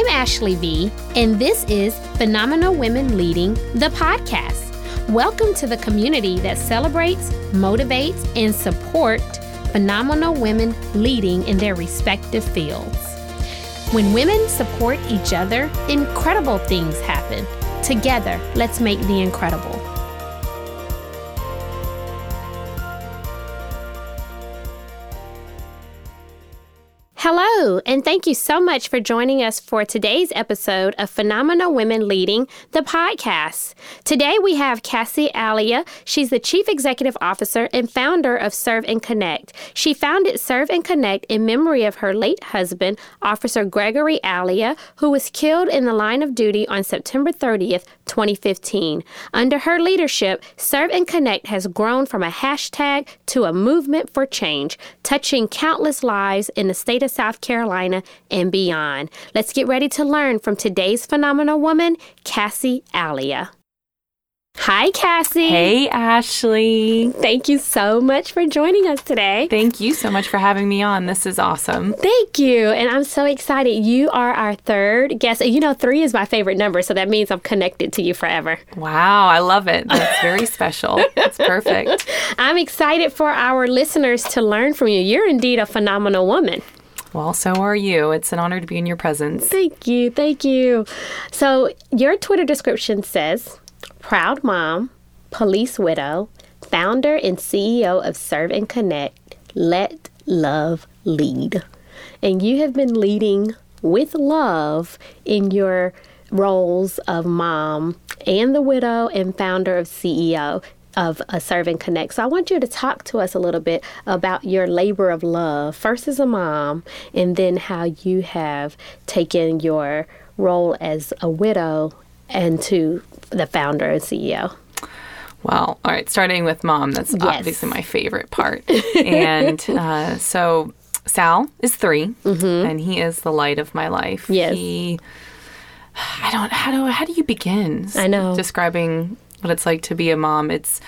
I'm Ashley V, and this is Phenomenal Women Leading, the podcast. Welcome to the community that celebrates, motivates, and supports phenomenal women leading in their respective fields. When women support each other, incredible things happen. Together, let's make the incredible. And thank you so much for joining us for today's episode of Phenomenal Women Leading, the podcast. Today we have Kassy Alia. She's the Chief Executive Officer and founder of Serve and Connect. She founded Serve and Connect in memory of her late husband, Officer Gregory Alia, who was killed in the line of duty on September 30th, 2015. Under her leadership, Serve and Connect has grown from a hashtag to a movement for change, touching countless lives in the state of South Carolina, and beyond. Let's get ready to learn from today's phenomenal woman, Kassy Alia. Hi, Kassy. Hey, Ashley. Thank you so much for joining us today. Thank you so much for having me on. This is awesome. Thank you. And I'm so excited. You are our third guest. You know, three is my favorite number, so that means I'm connected to you forever. Wow, I love it. That's very special. That's perfect. I'm excited for our listeners to learn from you. You're indeed a phenomenal woman. Well, so are you. It's an honor to be in your presence. Thank you. Thank you. So, your Twitter description says proud mom, police widow, founder and CEO of Serve and Connect, Let Love Lead. And you have been leading with love in your roles of mom and the widow and founder of CEO of a Serve and Connect. So I want you to talk to us a little bit about your labor of love, first as a mom, and then how you have taken your role as a widow and to the founder and CEO. Well, all right, starting with mom, that's yes. obviously my favorite part. and uh, so Sal is 3 mm-hmm. and he is the light of my life. Yes. He, I don't, how do, how do you begin? I know. Describing what it's like to be a mom. It's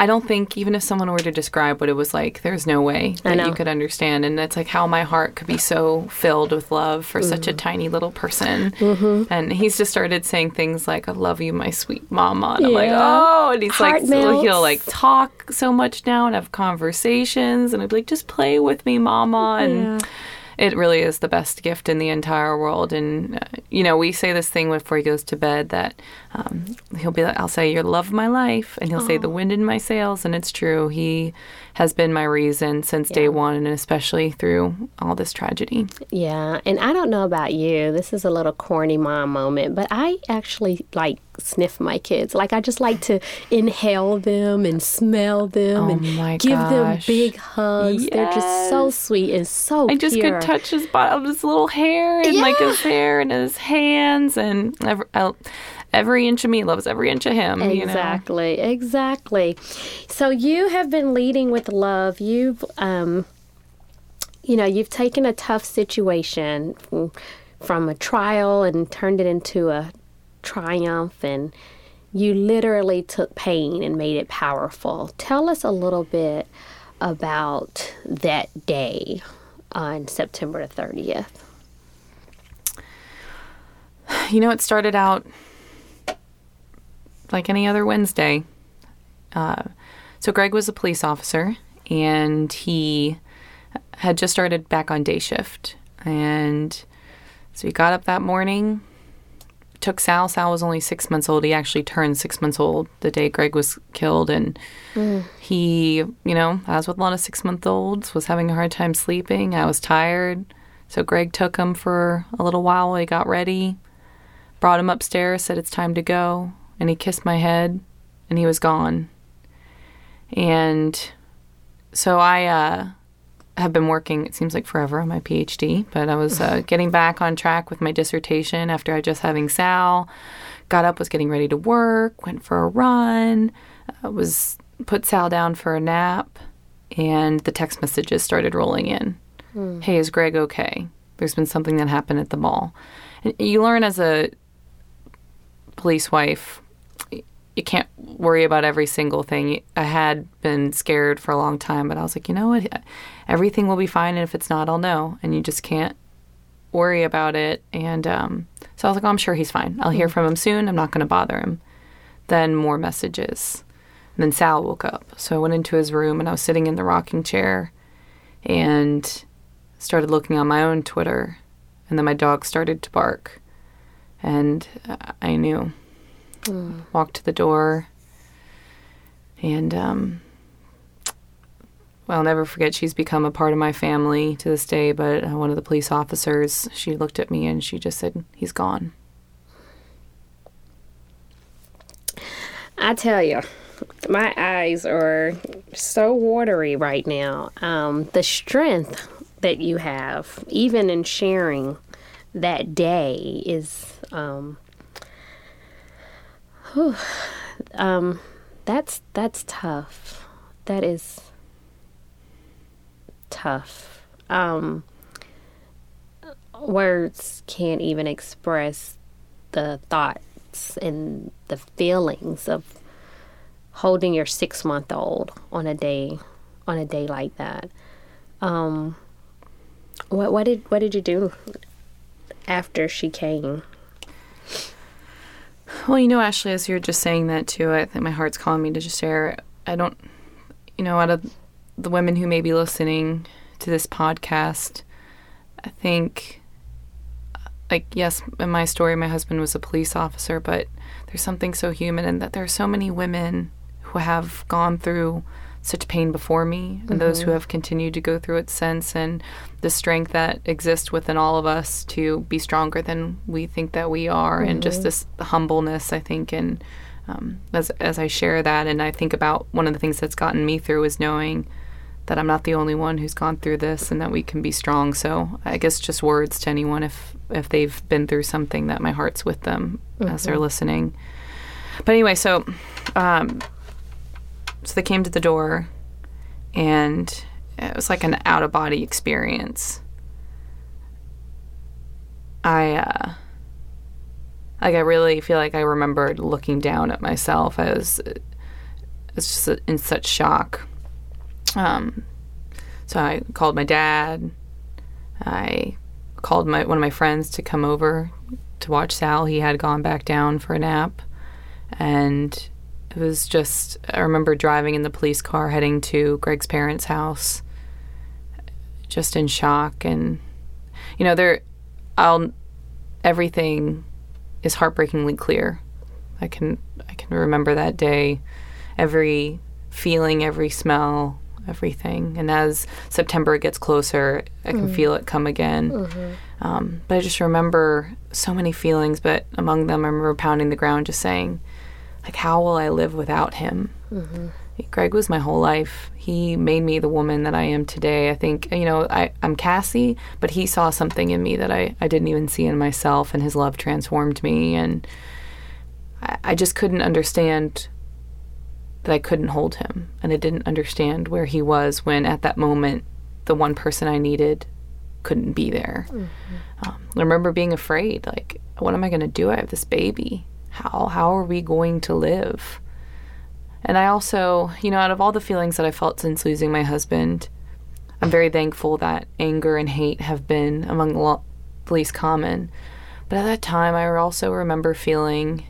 I don't think even if someone were to describe what it was like, there's no way that you could understand. And it's like how my heart could be so filled with love for mm-hmm. such a mm. tiny little person. Mm-hmm. And he's just started saying things like, "I love you, my sweet mama." And yeah. I'm like, "Oh!" And he's heart like, melts. he'll like talk so much now and have conversations, and I'd be like, "Just play with me, mama." And yeah it really is the best gift in the entire world. And uh, you know, we say this thing before he goes to bed that um, he'll be like, "I'll say you're love of my life," and he'll Aww. say the wind in my sails, and it's true. He has been my reason since yeah. day one, and especially through all this tragedy. Yeah, and I don't know about you. This is a little corny mom moment, but I actually like sniff my kids. Like I just like to inhale them and smell them oh and give gosh. them big hugs. Yes. They're just so sweet and so I just pure. could touch his bottom, his little hair and yeah. like his hair and his hands and every, every inch of me loves every inch of him. Exactly, you know? exactly. So you have been leading with love. You've, um, you know, you've taken a tough situation from, from a trial and turned it into a triumph and you literally took pain and made it powerful. Tell us a little bit about that day on September 30th. You know, it started out like any other Wednesday. Uh, so, Greg was a police officer and he had just started back on day shift. And so he got up that morning, took Sal. Sal was only six months old. He actually turned six months old the day Greg was killed. And mm. he, you know, as with a lot of six month olds, was having a hard time sleeping. I was tired. So Greg took him for a little while while he got ready, brought him upstairs, said it's time to go. And he kissed my head and he was gone. And so I, uh, have been working, it seems like forever on my PhD, but I was uh, getting back on track with my dissertation after I just having Sal. Got up, was getting ready to work, went for a run, uh, was put Sal down for a nap, and the text messages started rolling in. Hmm. Hey, is Greg okay? There's been something that happened at the mall. And you learn as a police wife you can't worry about every single thing. I had been scared for a long time, but I was like, you know what? Everything will be fine. And if it's not, I'll know. And you just can't worry about it. And um, so I was like, oh, I'm sure he's fine. I'll hear from him soon. I'm not going to bother him. Then more messages. And then Sal woke up. So I went into his room and I was sitting in the rocking chair and started looking on my own Twitter. And then my dog started to bark. And I knew. Mm. Walked to the door. And um, well, I'll never forget, she's become a part of my family to this day. But uh, one of the police officers, she looked at me and she just said, He's gone. I tell you, my eyes are so watery right now. Um, the strength that you have, even in sharing that day, is um, whew, um, that's that's tough. That is tough. Um, words can't even express the thoughts and the feelings of holding your six month old on a day on a day like that. Um, what what did what did you do after she came? Well, you know, Ashley, as you're just saying that too, I think my heart's calling me to just share. I don't, you know, out of the women who may be listening to this podcast, I think, like, yes, in my story, my husband was a police officer, but there's something so human in that there are so many women who have gone through such pain before me and mm-hmm. those who mm-hmm. have continued to go through it since and the strength that exists within all of us to be stronger than we think that we are mm-hmm. and just mm-hmm. this humbleness i think and um, as, as i share that and i think about one of the things that's gotten me through is knowing that i'm not the only one who's gone through this and that we can be strong so i guess just words to anyone if if they've been through something that my heart's with them mm-hmm. as they're listening but anyway so um, so they came to the door, and it was like an out of body experience. I, uh, like, I really feel like I remembered looking down at myself. I was, it's just in such shock. Um, so I called my dad. I called my one of my friends to come over to watch Sal. He had gone back down for a nap, and it was just, I remember driving in the police car heading to Greg's parents' house, just in shock. And, you know, there, I'll, everything is heartbreakingly clear. I can, I can remember that day, every feeling, every smell, everything. And as September gets closer, I can mm. feel it come again. Mm-hmm. Um, but I just remember so many feelings, but among them, I remember pounding the ground just saying, like how will I live without him? Mm-hmm. Greg was my whole life. He made me the woman that I am today. I think, you know, I, I'm Kassy, but he saw something in me that I, I didn't even see in myself, and his love transformed me. And I, I just couldn't understand that I couldn't hold him. And I didn't understand where he was when, at that moment, the one person I needed couldn't be there. Mm-hmm. Um, I remember being afraid like, what am I going to do? I have this baby how how are we going to live? And I also, you know, out of all the feelings that I felt since losing my husband, I'm very thankful that anger and hate have been among the, lo- least common. But at that time, I also remember feeling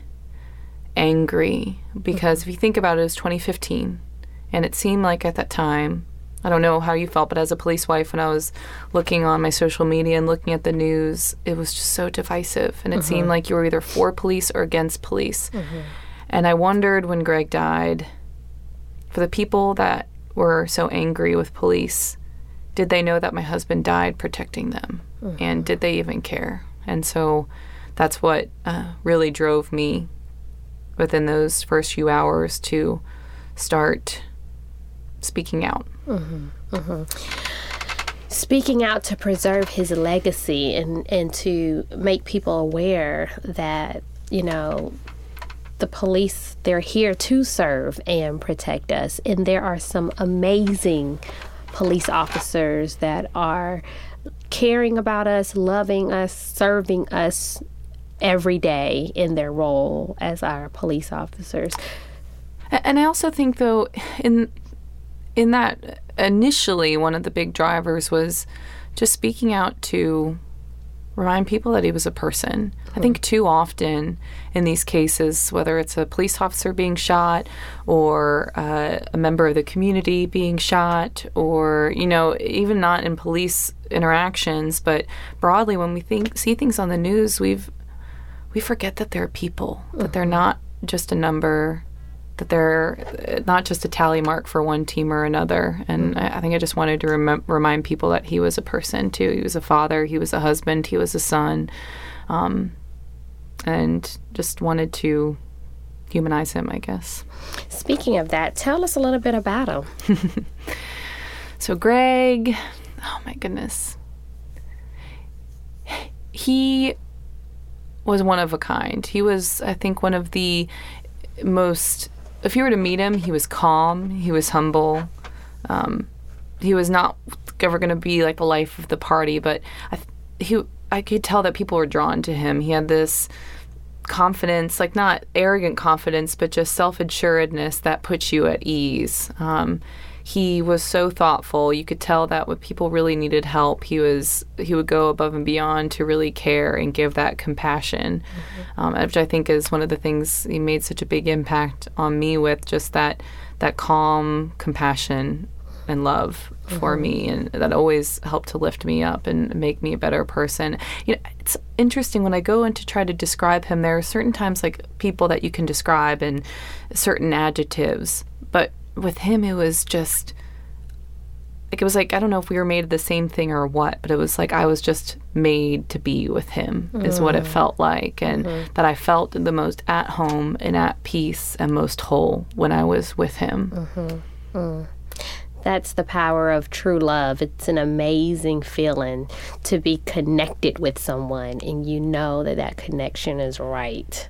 angry because mm-hmm. if you think about it, it was 2015. And it seemed like at that time I don't know how you felt, but as a police wife, when I was looking on my social media and looking at the news, it was just so divisive. And it mm-hmm. seemed like you were either for police or against police. Mm-hmm. And I wondered when Greg died, for the people that were so angry with police, did they know that my husband died protecting them? Mm-hmm. And did they even care? And so that's what uh, really drove me within those first few hours to start speaking out. Mm-hmm, mm-hmm. Speaking out to preserve his legacy and, and to make people aware that, you know, the police, they're here to serve and protect us. And there are some amazing police officers that are caring about us, loving us, serving us every day in their role as our police officers. And I also think, though, in in that initially one of the big drivers was just speaking out to remind people that he was a person. I think too often in these cases, whether it's a police officer being shot or uh, a member of the community being shot, or you know, even not in police interactions, but broadly when we think see things on the news, we've we forget that they're people, that they're not just a number, that they're uh, not just a tally mark for one team or another. And I, I think I just wanted to rem- remind people that he was a person too. He was a father, he was a husband, he was a son, um, and just wanted to humanize him, I guess. Speaking of that, tell us a little bit about him. So Greg, oh my goodness. He was one of a kind. He was, I think, one of the most. If you were to meet him, he was calm. He was humble. Um, he was not ever going to be like the life of the party, but I, he, I could tell that people were drawn to him. He had this confidence, like not arrogant confidence, but just self assuredness that puts you at ease. Um, he was so thoughtful. You could tell that when people really needed help, he was he would go above and beyond to really care and give that compassion, um, which I think is one of the things he made such a big impact on me with just that that calm compassion and love for me and that always helped to lift me up and make me a better person. You know it's interesting when i go in to try to describe him there are certain times like people that you can describe and certain adjectives with him it was just like it was like i don't know if we were made of the same thing or what but it was like i was just made to be with him is what it mm. felt like and mm-hmm. that i felt the most at home and at peace and most whole when i was with him mm-hmm. mm. That's the power of true love. It's an amazing feeling to be connected with someone and you know that that connection is right.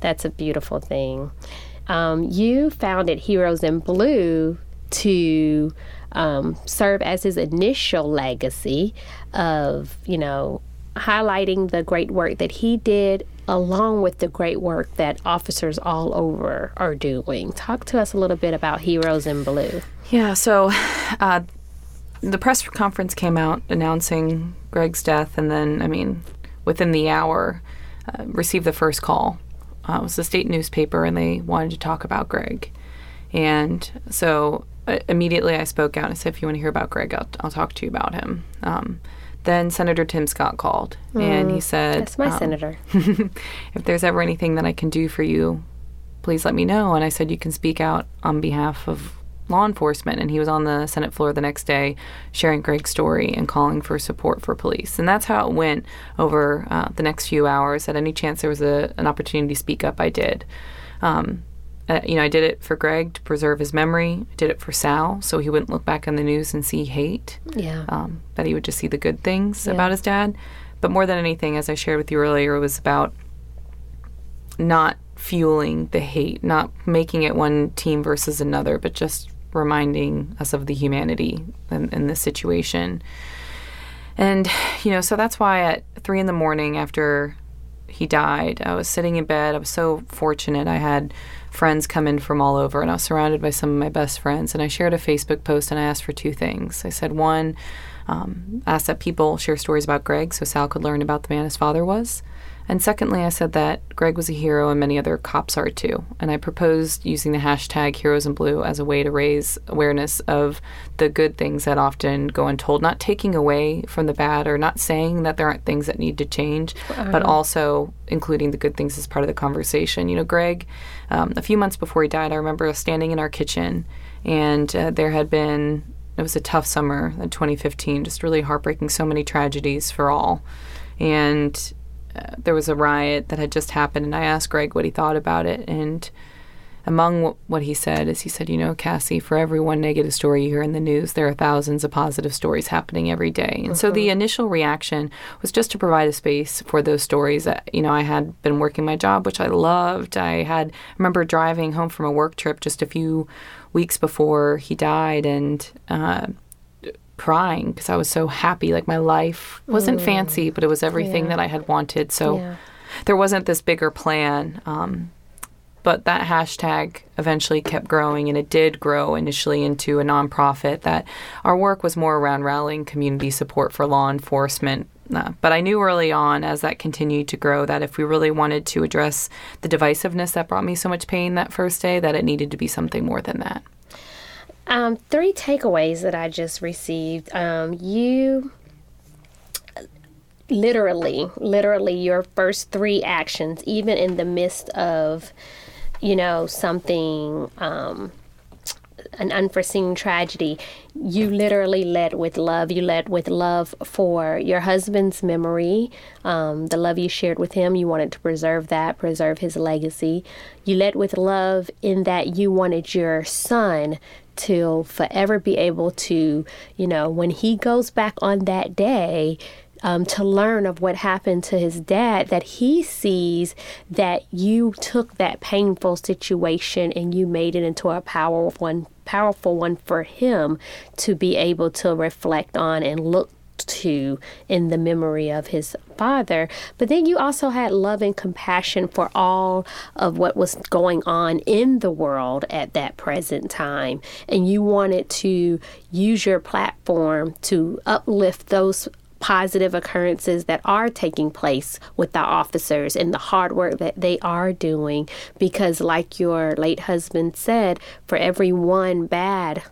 That's a beautiful thing. Um, you founded Heroes in Blue to um, serve as his initial legacy of, you know, highlighting the great work that he did along with the great work that officers all over are doing. Talk to us a little bit about Heroes in Blue. Yeah, so uh, the press conference came out announcing Greg's death, and then, I mean, within the hour, uh, received the first call. Uh, it was the state newspaper, and they wanted to talk about Greg. And so uh, immediately I spoke out and said, if you want to hear about Greg, I'll, I'll talk to you about him. Um, then Senator Tim Scott called, and he said, That's my um, senator. if there's ever anything that I can do for you, please let me know. And I said, you can speak out on behalf of law enforcement. And he was on the Senate floor the next day sharing Greg's story and calling for support for police. And that's how it went over uh, the next few hours. At any chance there was a, an opportunity to speak up, I did. Um, uh, you know, I did it for Greg to preserve his memory. I did it for Sal so he wouldn't look back on the news and see hate Yeah. um, that he would just see the good things about his dad. But more than anything, as I shared with you earlier, it was about not fueling the hate, not making it one team versus another, but just reminding us of the humanity in, in this situation. And, you know, so that's why at three in the morning after he died, I was sitting in bed. I was so fortunate. I had friends come in from all over, and I was surrounded by some of my best friends. And I shared a Facebook post and I asked for two things. I said, one, um, asked that people share stories about Greg so Sal could learn about the man his father was. And secondly, I said that Greg was a hero and many other cops are too. And I proposed using the hashtag Heroes in Blue as a way to raise awareness of the good things that often go untold, not taking away from the bad or not saying that there aren't things that need to change, but also including the good things as part of the conversation. You know, Greg, um, a few months before he died, I remember standing in our kitchen and uh, there had been, it was a tough summer in 2015, just really heartbreaking, so many tragedies for all. And uh, there was a riot that had just happened, and I asked Greg what he thought about it. And among what, what he said is he said, You know, Kassy, for every one negative story you hear in the news, there are thousands of positive stories happening every day. And so the initial reaction was just to provide a space for those stories. That, you know, I had been working my job, which I loved. I had, I remember driving home from a work trip just a few weeks before he died, and uh, crying because I was so happy. Like my life wasn't fancy, but it was everything Yeah. that I had wanted. So Yeah. there wasn't this bigger plan. Um, but that hashtag eventually kept growing, and it did grow initially into a nonprofit that our work was more around rallying community support for law enforcement uh, but I knew early on as that continued to grow that if we really wanted to address the divisiveness that brought me so much pain that first day, that it needed to be something more than that. Um, three takeaways that I just received. Um, you literally, literally, your first three actions, even in the midst of, you know, something. Um, an unforeseen tragedy, you literally led with love. You led with love for your husband's memory, um, the love you shared with him. You wanted to preserve that, preserve his legacy. You led with love in that you wanted your son to forever be able to, you know, when he goes back on that day, um, to learn of what happened to his dad, that he sees that you took that painful situation and you made it into a powerful one, powerful one for him to be able to reflect on and look to in the memory of his father. But then you also had love and compassion for all of what was going on in the world at that present time. And you wanted to use your platform to uplift those positive occurrences that are taking place with the officers and the hard work that they are doing. Because, like your late husband said, for every one bad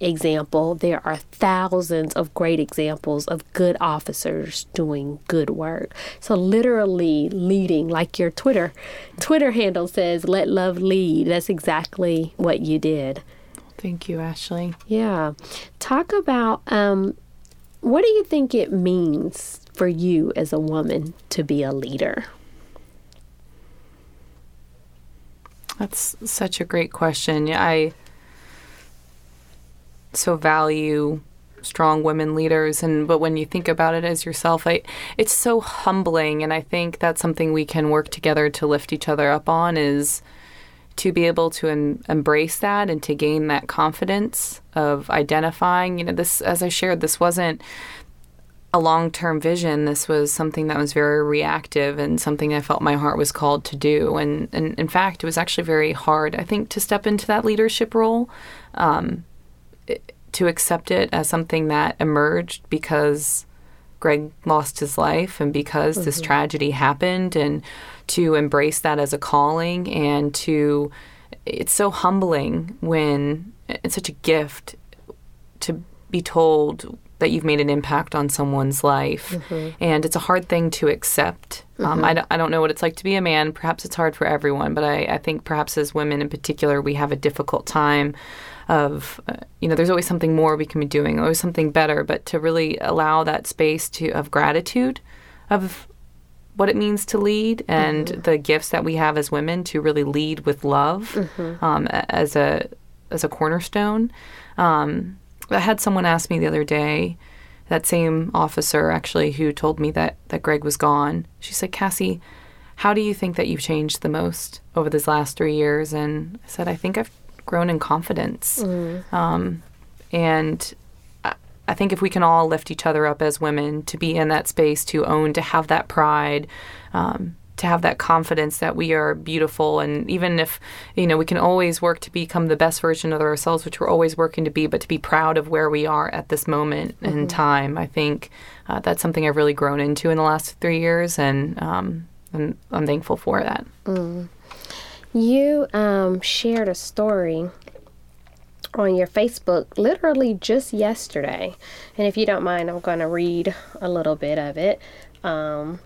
example, there are thousands of great examples of good officers doing good work. So literally leading, like your Twitter Twitter handle says, "Let love lead." That's exactly what you did. Thank you, Ashley. Yeah, talk about um, what do you think it means for you as a woman to be a leader? That's such a great question. I so value strong women leaders and but when you think about it as yourself I, it's so humbling and i think that's something we can work together to lift each other up on is to be able to em- embrace that and to gain that confidence of identifying, you know, this, as I shared, this wasn't a long term vision. This was something that was very reactive and something I felt my heart was called to do. And, and in fact, it was actually very hard, I think, to step into that leadership role, um, to accept it as something that emerged because Greg lost his life and because mm-hmm. this tragedy happened and to embrace that as a calling and to it's so humbling when it's such a gift to be told that you've made an impact on someone's life mm-hmm. and it's a hard thing to accept mm-hmm. um, I, don't, I don't know what it's like to be a man perhaps it's hard for everyone but I, I think perhaps as women in particular we have a difficult time of uh, you know there's always something more we can be doing always something better but to really allow that space to of gratitude of what it means to lead and mm-hmm. the gifts that we have as women to really lead with love mm-hmm. um, as a as a cornerstone. Um, I had someone ask me the other day, that same officer actually who told me that that Greg was gone. She said, "Kassy, how do you think that you've changed the most over these last three years?" And I said, "I think I've grown in confidence." Mm. Um, and I think if we can all lift each other up as women to be in that space, to own, to have that pride, um, to have that confidence that we are beautiful, and even if you know we can always work to become the best version of ourselves, which we're always working to be, but to be proud of where we are at this moment mm-hmm. in time, I think uh, that's something I've really grown into in the last three years, and um, I'm, I'm, thankful for that. Mm. You um, shared a story on your Facebook literally just yesterday. And if you don't mind, I'm going to read a little bit of it. Um,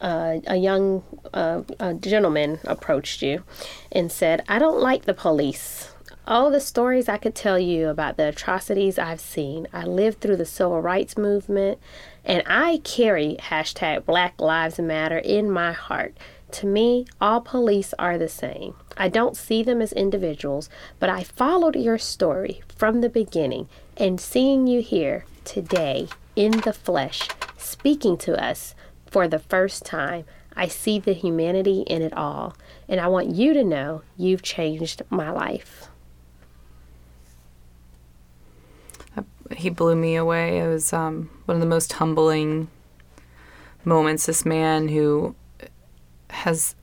uh, a young uh, a gentleman approached you and said, I don't like the police. All the stories I could tell you about the atrocities I've seen. I lived through the civil rights movement and I carry hashtag Black Lives Matter in my heart. To me, all police are the same. I don't see them as individuals, but I followed your story from the beginning and seeing you here today in the flesh, speaking to us for the first time, I see the humanity in it all. And I want you to know you've changed my life. He blew me away. It was um, one of the most humbling moments. This man who has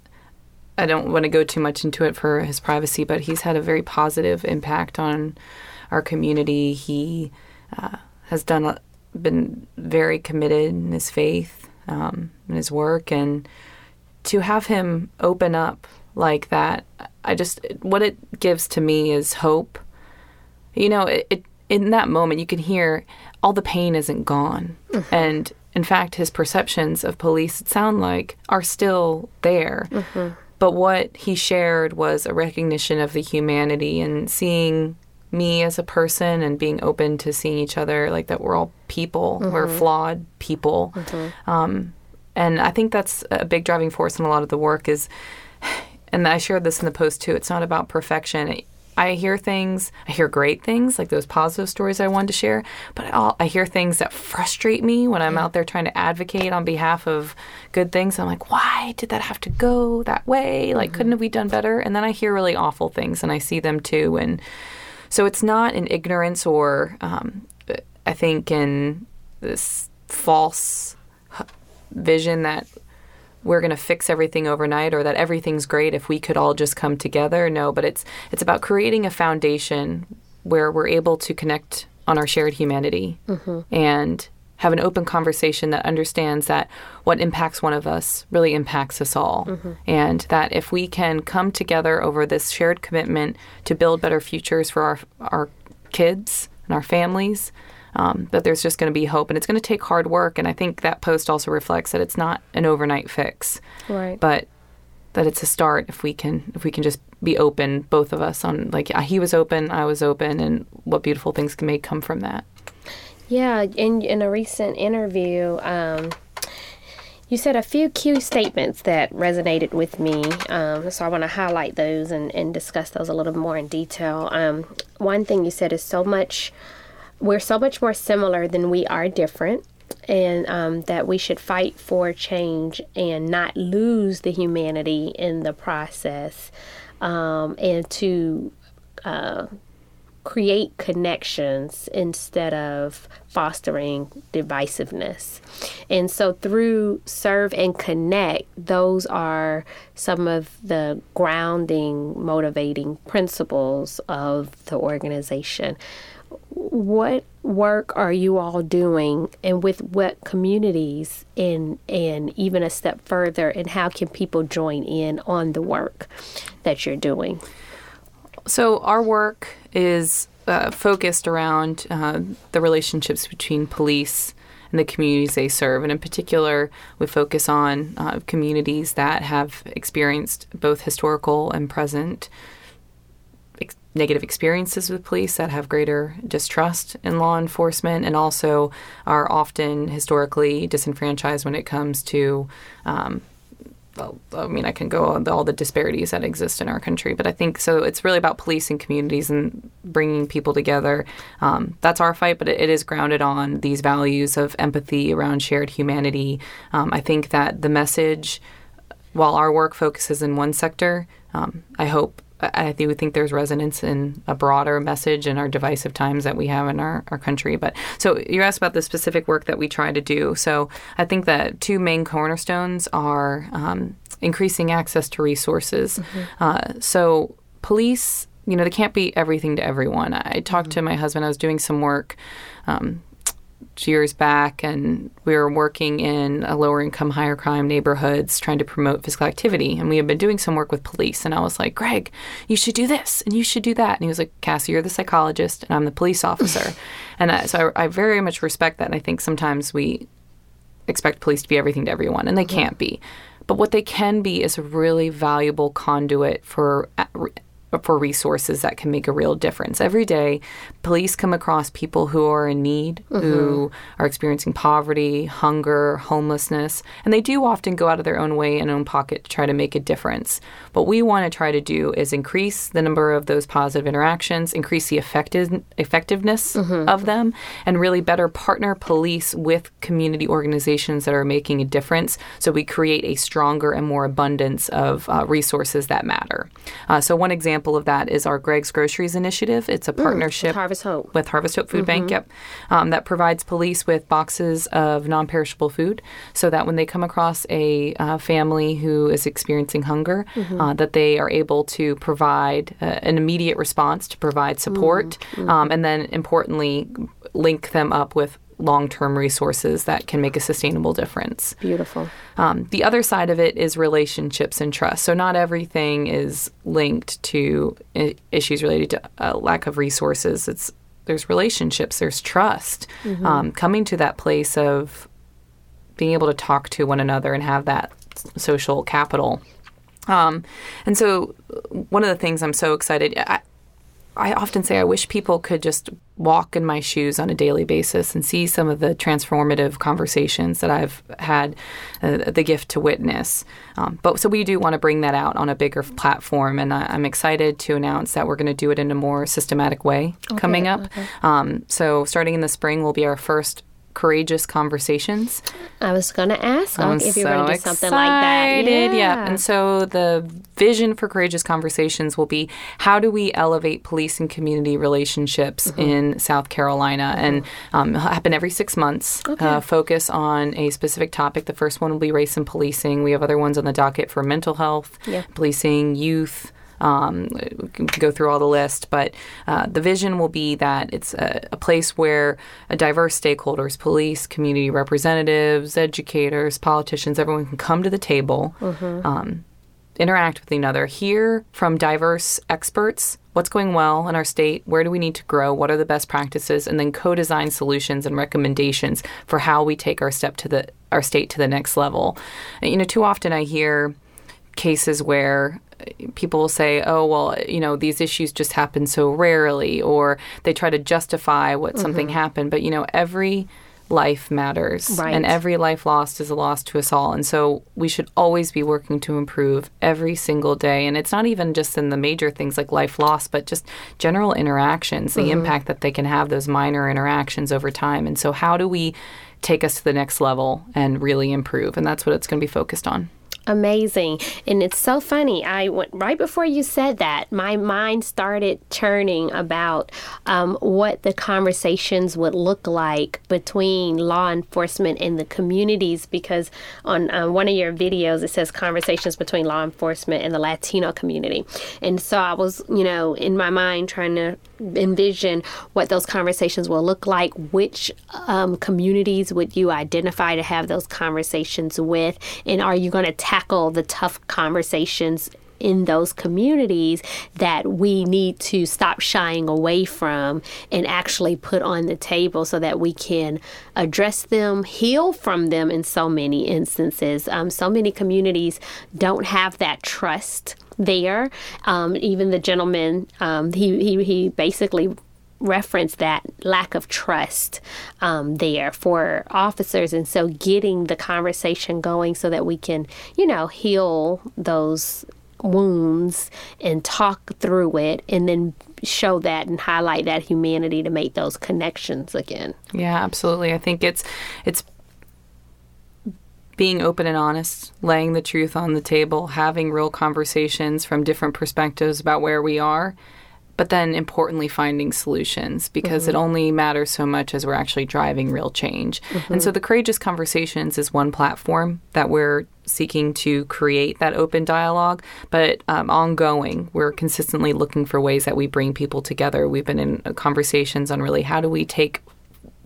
I don't want to go too much into it for his privacy, but he's had a very positive impact on our community. He uh, has done a, been very committed in his faith um, in his work, and to have him open up like that, I just what it gives to me is hope. You know, it, it in that moment you can hear all the pain isn't gone, mm-hmm. and in fact, his perceptions of police, it sound like, are still there. Mm-hmm. But what he shared was a recognition of the humanity and seeing me as a person and being open to seeing each other like that we're all people, mm-hmm. we're flawed people. Mm-hmm. Um, and I think that's a big driving force in a lot of the work is, and I shared this in the post too, it's not about perfection. I hear things, I hear great things, like those positive stories I wanted to share, but I'll, i hear things that frustrate me when I'm out there trying to advocate on behalf of good things. I'm like, why did that have to go that way? Like, mm-hmm. couldn't have we done better? And then I hear really awful things and I see them too. And so it's not in ignorance or, um, I think, in this false vision that we're going to fix everything overnight or that everything's great if we could all just come together. No, but it's it's about creating a foundation where we're able to connect on our shared humanity mm-hmm. and have an open conversation that understands that what impacts one of us really impacts us all. Mm-hmm. And that if we can come together over this shared commitment to build better futures for our, our kids and our families, um, that there's just going to be hope and it's going to take hard work. And I think that post also reflects that it's not an overnight fix, right? But that it's a start if we can if we can just be open, both of us on like he was open, I was open, and what beautiful things can may come from that. Yeah, in in a recent interview. Um, you said a few key statements that resonated with me, um, so I want to highlight those and, and discuss those a little more in detail. Um, one thing you said is so much we're so much more similar than we are different and um, that we should fight for change and not lose the humanity in the process um, and to uh, create connections instead of fostering divisiveness. And so through serve and connect, those are some of the grounding, motivating principles of the organization what work are you all doing and with what communities and and even a step further and how can people join in on the work that you're doing so our work is uh, focused around uh, the relationships between police and the communities they serve. And in particular, we focus on uh, communities that have experienced both historical and present negative experiences with police that have greater distrust in law enforcement and also are often historically disenfranchised when it comes to um, I mean, I can go on all the disparities that exist in our country, but I think so. It's really about policing communities and bringing people together. Um, that's our fight, but it, is grounded on these values of empathy around shared humanity. Um, I think that the message, while our work focuses in one sector, um, I hope I do think there's resonance in a broader message in our divisive times that we have in our, our country. But so you asked about the specific work that we try to do. So I think that two main cornerstones are um, increasing access to resources. Mm-hmm. Uh, so police, you know, they can't be everything to everyone. I talked mm-hmm. to my husband. I was doing some work. Um, years back, and we were working in a lower income, higher crime neighborhoods trying to promote physical activity. And we had been doing some work with police. And I was like, Greg, you should do this and you should do that. And he was like, Kassy, you're the psychologist, and I'm the police officer. and I, so I, I, very much respect that. And I think sometimes we expect police to be everything to everyone, and they can't be. But what they can be is a really valuable conduit for for resources that can make a real difference. Every day, police come across people who are in need, mm-hmm. who are experiencing poverty, hunger, homelessness, and they do often go out of their own way and own pocket to try to make a difference. What we want to try to do is increase the number of those positive interactions, increase the effective, effectiveness mm-hmm. of them, and really better partner police with community organizations that are making a difference so we create a stronger and more abundance of uh, resources that matter. Uh, so, one example example of that is our Greg's Groceries initiative. It's a mm, partnership with Harvest Hope. With Harvest Hope Food mm-hmm. Bank, yep, um, that provides police with boxes of non-perishable food, so that when they come across a uh, family who is experiencing hunger, mm-hmm. uh, that they are able to provide uh, an immediate response to provide support, mm-hmm. um, and then importantly, link them up with long term resources that can make a sustainable difference. Beautiful. Um, the other side of it is relationships and trust. So, not everything is linked to I- issues related to uh, lack of resources. It's there's relationships, there's trust, um, coming to that place of being able to talk to one another and have that social capital. Um, and so, one of the things I'm so excited. I, I often say I wish people could just walk in my shoes on a daily basis and see some of the transformative conversations that I've had uh, the gift to witness. Um, but so we do want to bring that out on a bigger platform, and I, I'm excited to announce that we're going to do it in a more systematic way coming up. Um, so starting in the spring will be our first courageous conversations. I was going to ask I'm if you were going to do something like that. Yeah. Yeah. And so the vision for Courageous Conversations will be how do we elevate police and community relationships Mm-hmm. in South Carolina? And um, it'll happen every six months. Uh, focus on a specific topic. The first one will be race and policing. We have other ones on the docket for mental health, Yeah. policing, youth. Um, go through all the list, but uh, the vision will be that it's a, a place where a diverse stakeholders, police, community representatives, educators, politicians, everyone can come to the table, um, interact with another, hear from diverse experts what's going well in our state, where do we need to grow, what are the best practices, and then co-design solutions and recommendations for how we take our step to the our state to the next level. And, you know, too often I hear cases where people will say, oh, well, you know, these issues just happen so rarely, or they try to justify what something mm-hmm. happened. But, you know, every life matters. Right. And every life lost is a loss to us all. And so we should always be working to improve every single day. And it's not even just in the major things like life loss, but just general interactions, the mm-hmm. impact that they can have, those minor interactions over time. And so, how do we take us to the next level and really improve? And that's what it's going to be focused on. Amazing. And it's so funny. I went right before you said that, my mind started churning about um, what the conversations would look like between law enforcement and the communities. Because on um, one of your videos, it says conversations between law enforcement and the Latino community. And so I was, you know, in my mind trying to envision what those conversations will look like. Which um, communities would you identify to have those conversations with? And are you going to tackle the tough conversations? In those communities that we need to stop shying away from and actually put on the table so that we can address them, heal from them in so many instances. Um, so many communities don't have that trust there. Um, even the gentleman, um, he, he, he basically referenced that lack of trust um, there for officers. And so getting the conversation going so that we can, you know, heal those wounds and talk through it and then show that and highlight that humanity to make those connections again. Yeah, absolutely. I think it's it's being open and honest, laying the truth on the table, having real conversations from different perspectives about where we are, but then importantly finding solutions because it only matters so much as we're actually driving real change. And so the courageous conversations is one platform that we're seeking to create that open dialogue, but um, ongoing, we're consistently looking for ways that we bring people together. We've been in uh, conversations on really how do we take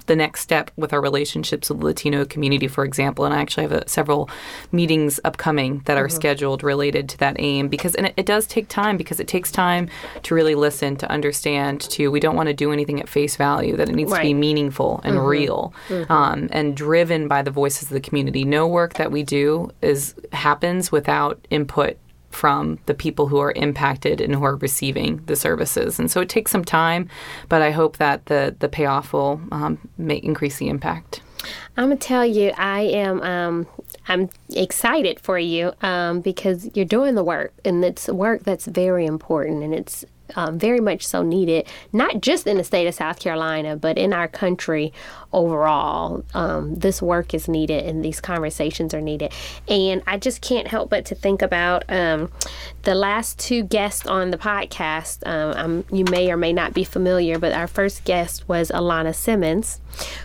the next step with our relationships with the Latino community, for example. And I actually have a, several meetings upcoming that are mm-hmm. scheduled related to that aim because, and it, it does take time because it takes time to really listen, to understand, to, we don't want to do anything at face value, that it needs to be meaningful and mm-hmm. real mm-hmm. um, and driven by the voices of the community. No work that we do is happens without input from the people who are impacted and who are receiving the services. And so it takes some time, but I hope that the, the payoff will um, make, increase the impact. I'm gonna tell you, I am. Um, I'm excited for you um, because you're doing the work, and it's work that's very important, and it's um, very much so needed, not just in the state of South Carolina, but in our country overall. Um, this work is needed, and these conversations are needed. And I just can't help but to think about um, the last two guests on the podcast. Um, you may or may not be familiar, but our first guest was Alana Simmons,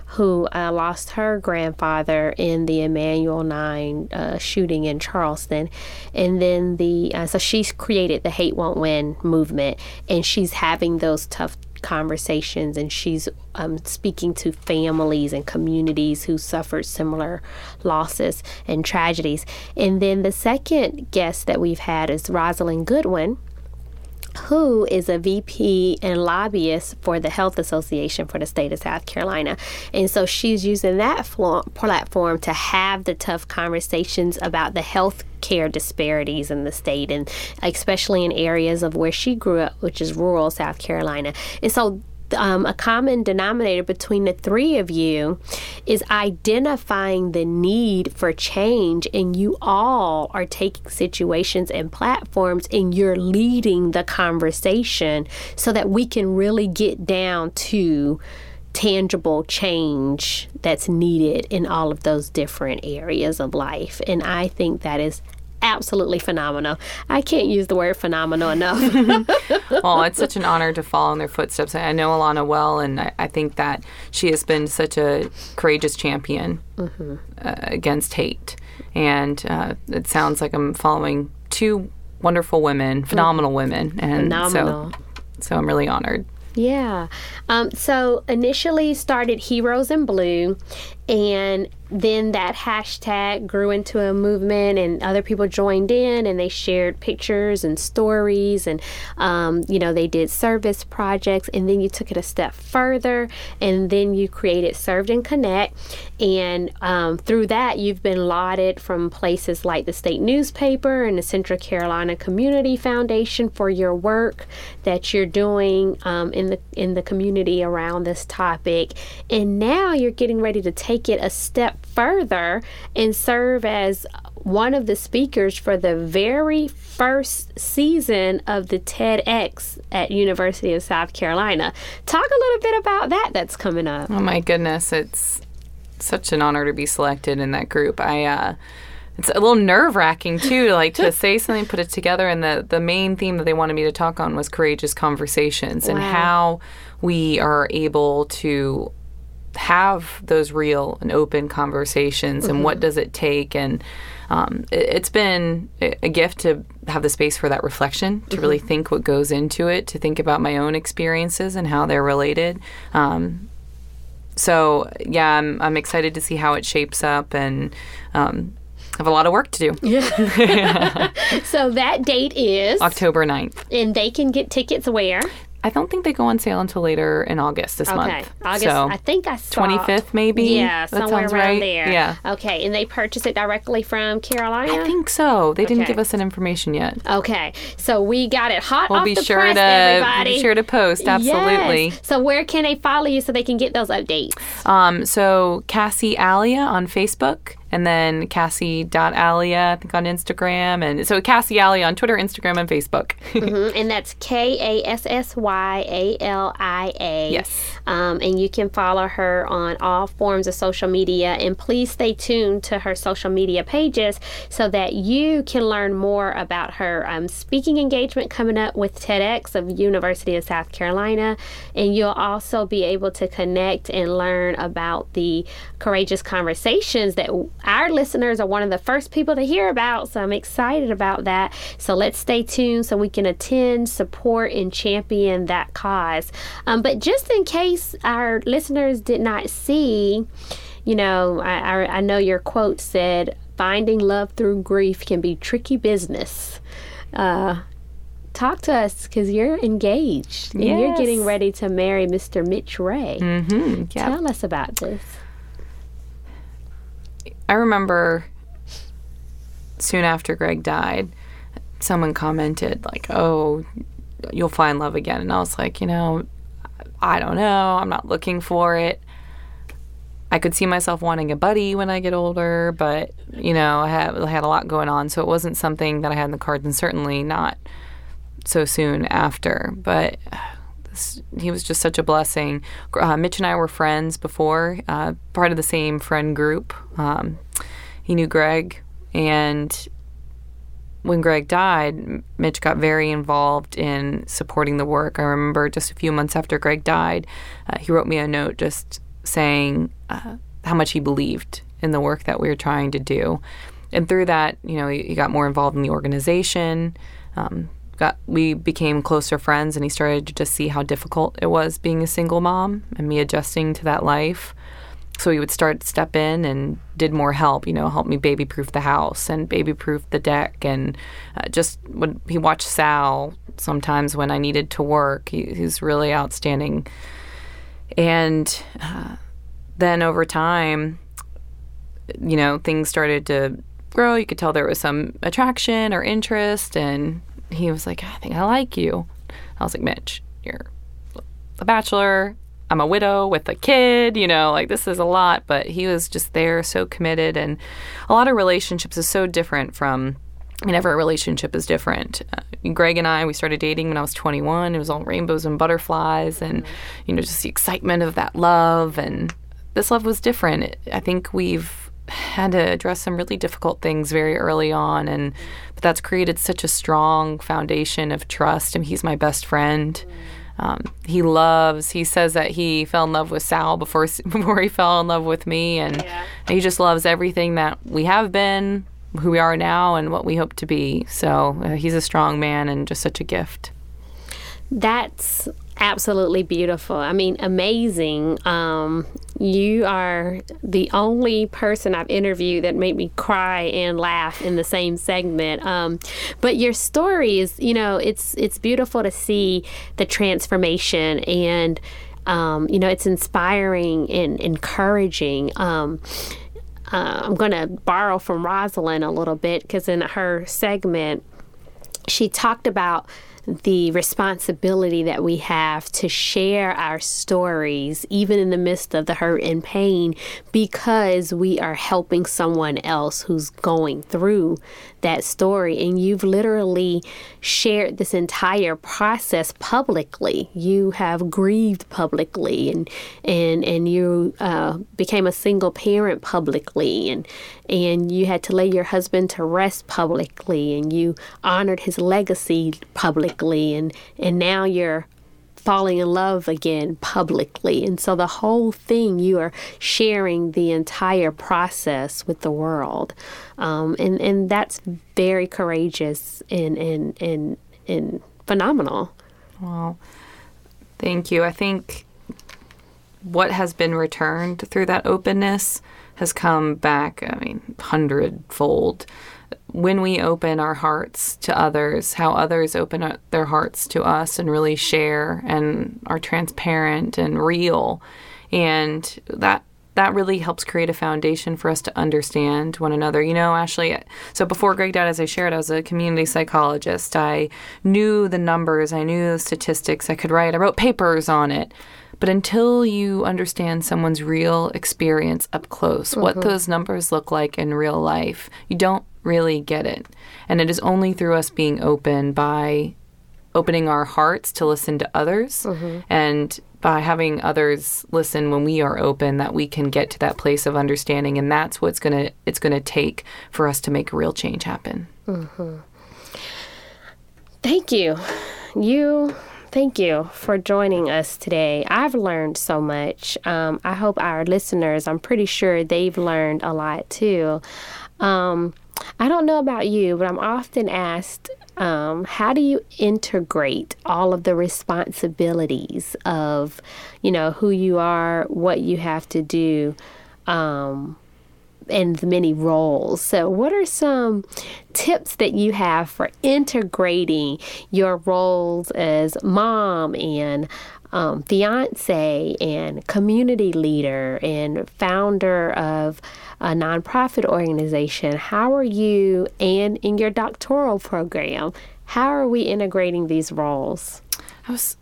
who uh, lost her grandfather in the Emanuel 9 uh, shooting in Charleston. And then the, uh, so she's created the Hate Won't Win movement, and she's having those tough conversations and she's um, speaking to families and communities who suffered similar losses and tragedies. And then the second guest that we've had is Rosalind Goodwin who is a VP and lobbyist for the Health Association for the state of South Carolina. And so she's using that fl- platform to have the tough conversations about the health care disparities in the state and especially in areas of where she grew up, which is rural South Carolina. And so um, a common denominator between the three of you is identifying the need for change, and you all are taking situations and platforms and you're leading the conversation so that we can really get down to tangible change that's needed in all of those different areas of life. And I think that is absolutely phenomenal. I can't use the word phenomenal enough. well, it's such an honor to follow in their footsteps. I know Alana well, and I, I think that she has been such a courageous champion mm-hmm. uh, against hate. And uh, it sounds like I'm following two wonderful women, phenomenal mm. women, and phenomenal. so so I'm really honored. Yeah. Um, so initially started Heroes in Blue, and then that hashtag grew into a movement and other people joined in and they shared pictures and stories and um, you know they did service projects. And then you took it a step further and then you created served and connect. And um, through that you've been lauded from places like the state newspaper and the central carolina community foundation for your work that you're doing um, in the in the community around this topic. And now you're getting ready to take it a step further and serve as one of the speakers for the very first season of the TEDx at University of South Carolina. Talk a little bit about that that's coming up. Oh my goodness, it's such an honor to be selected in that group. I uh it's a little nerve wracking too, like to say something, put it together, and the the main theme that they wanted me to talk on was courageous conversations wow. and how we are able to have those real and open conversations mm-hmm. and what mm-hmm. does it take and um, it, has been a gift to have the space for that reflection to mm-hmm. really think what goes into it to think about my own experiences and how they're related um, so yeah I'm, I'm excited to see how it shapes up and um, have a lot of work to do. Yeah. so that date is October 9th. And they can get tickets where? I don't think they go on sale until later in August this okay. month. August. So I think I saw 25th maybe. Yeah, that somewhere around right. there. Yeah. Okay, and they purchase it directly from Carolina. I think so. They okay. didn't give us that information yet. Okay, so we got it hot we'll off be the sure press, to, everybody. Be sure to post. Absolutely. Yes. So where can they follow you so they can get those updates? Um, so Kassy Alia on Facebook and then Kassy.alia, I think on Instagram. And so Kassy Alia on Twitter, Instagram, and Facebook. mm-hmm. And that's K A S S Y A L I A. Yes. Um, and you can follow her on all forms of social media. And please stay tuned to her social media pages so that you can learn more about her um, speaking engagement coming up with TEDx of University of South Carolina. And you'll also be able to connect and learn about the courageous conversations that our listeners are one of the first people to hear about. So I'm excited about that. So let's stay tuned so we can attend, support, and champion that cause. Um, but just in case our listeners did not see, you know, I, I, I know your quote said, finding love through grief can be tricky business. Uh, talk to us because you're engaged and yes. you're getting ready to marry Mr. Mitch Ray. Mm-hmm. Yep. Tell us about this. I remember soon after Greg died, someone commented, like, oh, you'll find love again. And I was like, you know, I don't know. I'm not looking for it. I could see myself wanting a buddy when I get older, but, you know, I had, I had a lot going on. So it wasn't something that I had in the cards, and certainly not so soon after. But he was just such a blessing. Uh, Mitch and I were friends before, uh, part of the same friend group. Um, he knew Greg, and when Greg died, Mitch got very involved in supporting the work. I remember just a few months after Greg died, uh, he wrote me a note just saying uh, how much he believed in the work that we were trying to do. And through that, you know, he, he got more involved in the organization. Um, got we became closer friends and he started to just see how difficult it was being a single mom and me adjusting to that life. So he would start step in and did more help you know help me baby proof the house and baby proof the deck and uh, just when he watched sal sometimes when i needed to work. He, he's really outstanding. And uh, then over time you know things started to grow. You could tell there was some attraction or interest and he was like i think i like you i was like mitch you're a bachelor I'm a widow with a kid, you know, like this is a lot, but he was just there, so committed. And a lot of relationships is so different from, I mean, every relationship is different. Uh, Greg and I, we started dating when I was 21. It was all rainbows and butterflies and, mm-hmm. you know, just the excitement of that love. And this love was different. I think we've had to address some really difficult things very early on and but that's created such a strong foundation of trust and he's my best friend um, he loves. He says that he fell in love with Sal before before he fell in love with me, and yeah. he just loves everything that we have been, who we are now, and what we hope to be. So uh, he's a strong man and just such a gift. That's absolutely beautiful. I mean, amazing. Um, you are the only person I've interviewed that made me cry and laugh in the same segment. Um, but your story is, you know, it's it's beautiful to see the transformation and. Um, you know, it's inspiring and encouraging. Um, uh, I'm going to borrow from Rosalind a little bit because in her segment, she talked about the responsibility that we have to share our stories, even in the midst of the hurt and pain, because we are helping someone else who's going through that story. And you've literally shared this entire process publicly. You have grieved publicly, and and and you uh, became a single parent publicly, and and you had to lay your husband to rest publicly, and you honored his legacy publicly and and now you're falling in love again publicly. And so the whole thing, you are sharing the entire process with the world. Um, and, and that's very courageous and, and, and, and phenomenal. Well, thank you. I think what has been returned through that openness has come back, I mean, hundredfold when we open our hearts to others, how others open up their hearts to us and really share and are transparent and real. And that that really helps create a foundation for us to understand one another. You know, Ashley, so before Greg died, as I shared, I was a community psychologist. I knew the numbers, I knew the statistics, I could write, I wrote papers on it. But until you understand someone's real experience up close, mm-hmm. what those numbers look like in real life, you don't really get it. And it is only through us being open by opening our hearts to listen to others mm-hmm. and by having others listen when we are open that we can get to that place of understanding and that's what's going to it's going to take for us to make real change happen. Mm-hmm. Thank you. You Thank you for joining us today. I've learned so much. Um, I hope our listeners, I'm pretty sure they've learned a lot too. Um, I don't know about you, but I'm often asked, um, how do you integrate all of the responsibilities of, you know, who you are, what you have to do, um, and the many roles. So, what are some tips that you have for integrating your roles as mom and um, fiance and community leader and founder of a nonprofit organization. How are you, and in your doctoral program, how are we integrating these roles? I was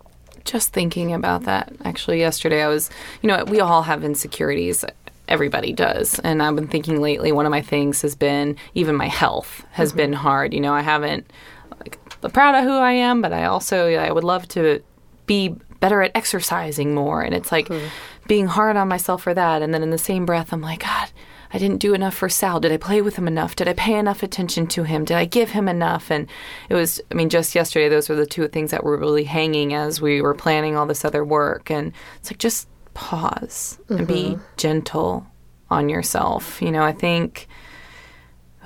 just thinking about that actually yesterday. I was, you know, we all have insecurities. Everybody does. And I've been thinking lately, one of my things has been even my health has mm-hmm. been hard. You know, I haven't, like, I'm proud of who I am, but I also, I would love to be better at exercising more. And it's like mm-hmm. being hard on myself for that. And then in the same breath, I'm like, God, I didn't do enough for Sal. Did I play with him enough? Did I pay enough attention to him? Did I give him enough? And it was, I mean, just yesterday, those were the two things that were really hanging as we were planning all this other work. And it's like, just pause mm-hmm. and be mm-hmm. gentle on yourself. You know, I think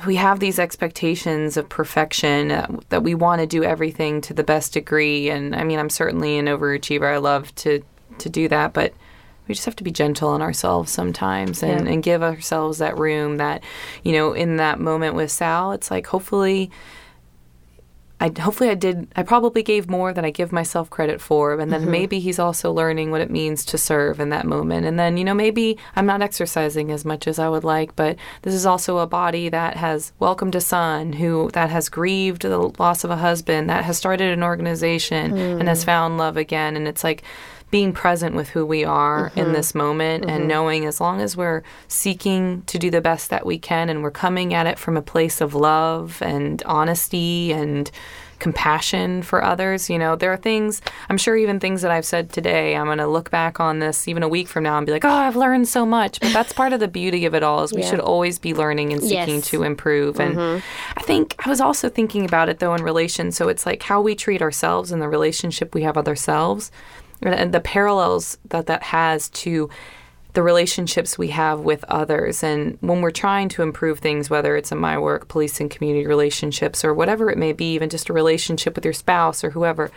we have these expectations of perfection uh, that we want to do everything to the best degree and i mean i'm certainly an overachiever i love to to do that but we just have to be gentle on ourselves sometimes and, Yeah. and give ourselves that room that you know in that moment with sal it's like hopefully I hopefully I did I probably gave more than I give myself credit for and then mm-hmm. maybe he's also learning what it means to serve in that moment. And then you know maybe I'm not exercising as much as I would like but this is also a body that has welcomed a son who that has grieved the loss of a husband that has started an organization and has mm. found love again. And it's like being present with who we are in mm-hmm. this moment and mm-hmm. knowing as long as we're seeking to do the best that we can and we're coming at it from a place of love and honesty and compassion for others you know there are things i'm sure even things that i've said today i'm going to look back on this even a week from now and be like oh i've learned so much. But that's part of the beauty of it all is we Yeah. should always be learning and seeking Yes. to improve. And mm-hmm. i think i was also thinking about it though in relation so it's like how we treat ourselves and the relationship we have with ourselves and- the parallels that that has to the relationships we have with others. And when we're trying to improve things, whether it's in my work, police and community relationships, or whatever it may be, even just a relationship with your spouse or whoever,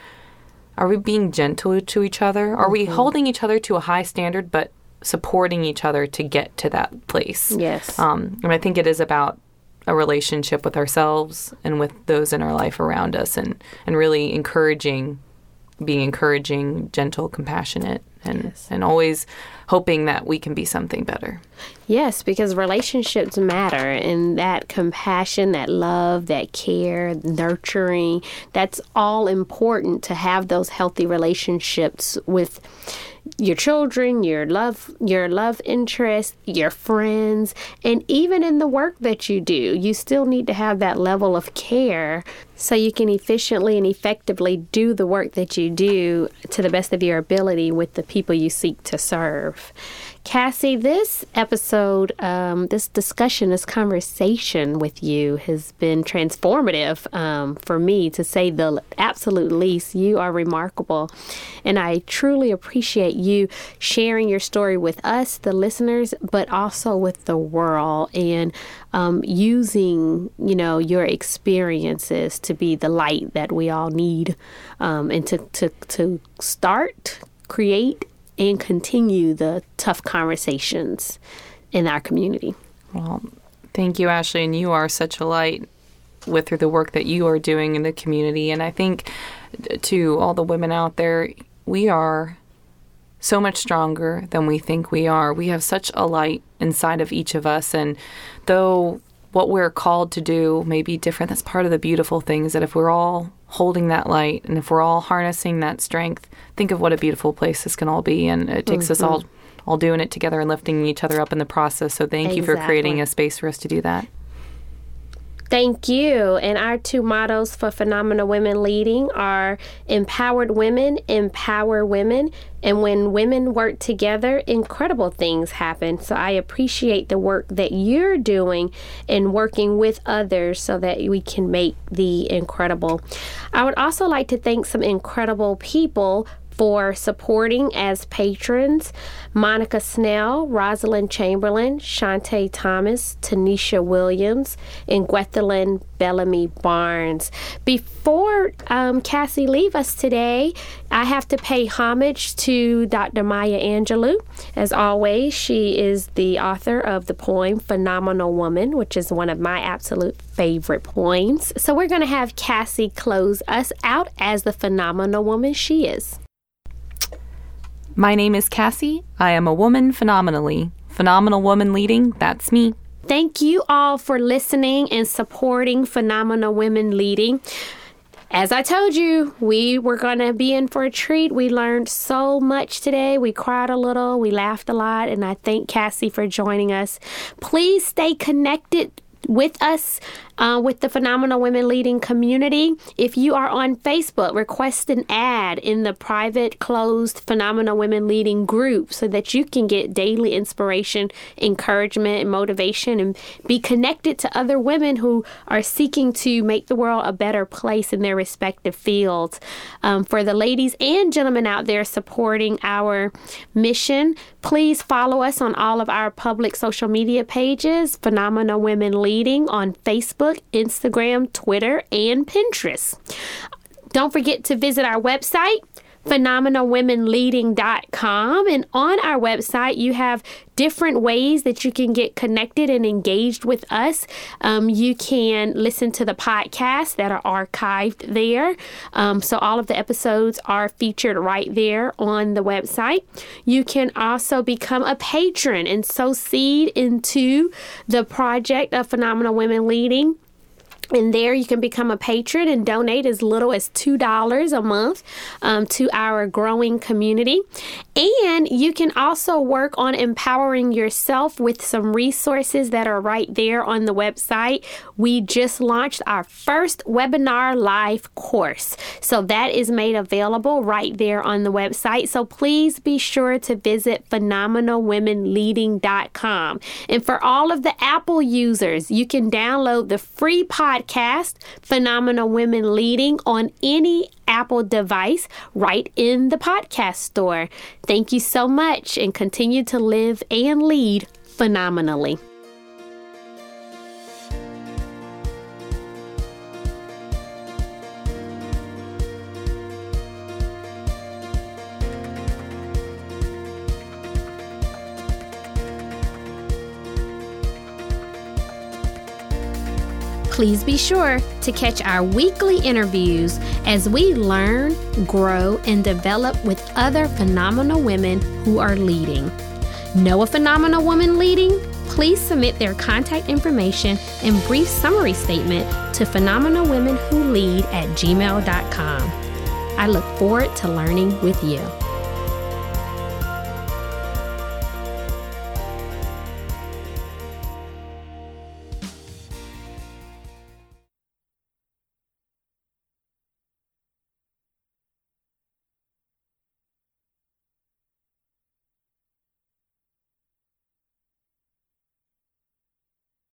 are we being gentle to each other? Are we holding each other to a high standard, but supporting each other to get to that place? Yes. Um, and I think it is about a relationship with ourselves and with those in our life around us, and and really encouraging, being encouraging, gentle, compassionate, and and always hoping that we can be something better. Yes, because relationships matter and that compassion, that love, that care, nurturing, that's all important to have those healthy relationships with your children, your love, your love interest, your friends, and even in the work that you do, you still need to have that level of care so you can efficiently and effectively do the work that you do to the best of your ability with the people you seek to serve. Kassy, this episode, um, this discussion, this conversation with you has been transformative um, for me, to say the absolute least. You are remarkable. And I truly appreciate you sharing your story with us, the listeners, but also with the world and um, using, you know, your experiences to be the light that we all need um, and to, to, to start, create, and continue the tough conversations in our community. Well, thank you, Ashley, and you are such a light with the work that you are doing in the community. And I think to all the women out there, we are so much stronger than we think we are. We have such a light inside of each of us, and though what we're called to do may be different, that's part of the beautiful thing is that if we're all holding that light and if we're all harnessing that strength, think of what a beautiful place this can all be. And it takes us mm-hmm. all all doing it together and lifting each other up in the process. So thank you for creating a space for us to do that. Thank you. And our two mottos for Phenomenal Women Leading are Empowered Women, Empower Women. And when women work together, incredible things happen. So I appreciate the work that you're doing and working with others so that we can make the incredible. I would also like to thank some incredible people for supporting as patrons Monica Snell, Rosalind Chamberlain, Shantae Thomas, Tanisha Williams, and Gwethelyn Bellamy Barnes. Before um, Kassy leave us today, I have to pay homage to Dr. Maya Angelou. As always, she is the author of the poem Phenomenal Woman, which is one of my absolute favorite poems. So we're going to have Kassy close us out as the phenomenal woman she is. My name is Kassy. I am a woman phenomenally. Phenomenal woman leading, that's me. Thank you all for listening and supporting Phenomenal Women Leading. As I told you, we were going to be in for a treat. We learned so much today. We cried a little, we laughed a lot, and I thank Kassy for joining us. Please stay connected with us uh, with the Phenomenal Women Leading community. If you are on Facebook, request an ad in the private, closed Phenomenal Women Leading group so that you can get daily inspiration, encouragement, and motivation and be connected to other women who are seeking to make the world a better place in their respective fields. Um, for the ladies and gentlemen out there supporting our mission, please follow us on all of our public social media pages Phenomenal Women Leading on Facebook, Instagram, Twitter, and Pinterest. Don't forget to visit our website, phenomenalwomenleading.com. And on our website, you have different ways that you can get connected and engaged with us. Um, you can listen to the podcasts that are archived there. Um, so all of the episodes are featured right there on the website. You can also become a patron and sow seed into the project of Phenomenal Women Leading. And there you can become a patron and donate as little as $2 a month um, to our growing community. And you can also work on empowering yourself with some resources that are right there on the website. We just launched our first webinar live course. So that is made available right there on the website. So please be sure to visit phenomenalwomenleading.com. And for all of the Apple users, you can download the free podcast podcast, Phenomenal Women Leading, on any Apple device right in the podcast store. Thank you so much and continue to live and lead phenomenally. Please be sure to catch our weekly interviews as we learn, grow, and develop with other phenomenal women who are leading. Know a phenomenal woman leading? Please submit their contact information and brief summary statement to phenomenalwomenwholead at gmail.com. I look forward to learning with you.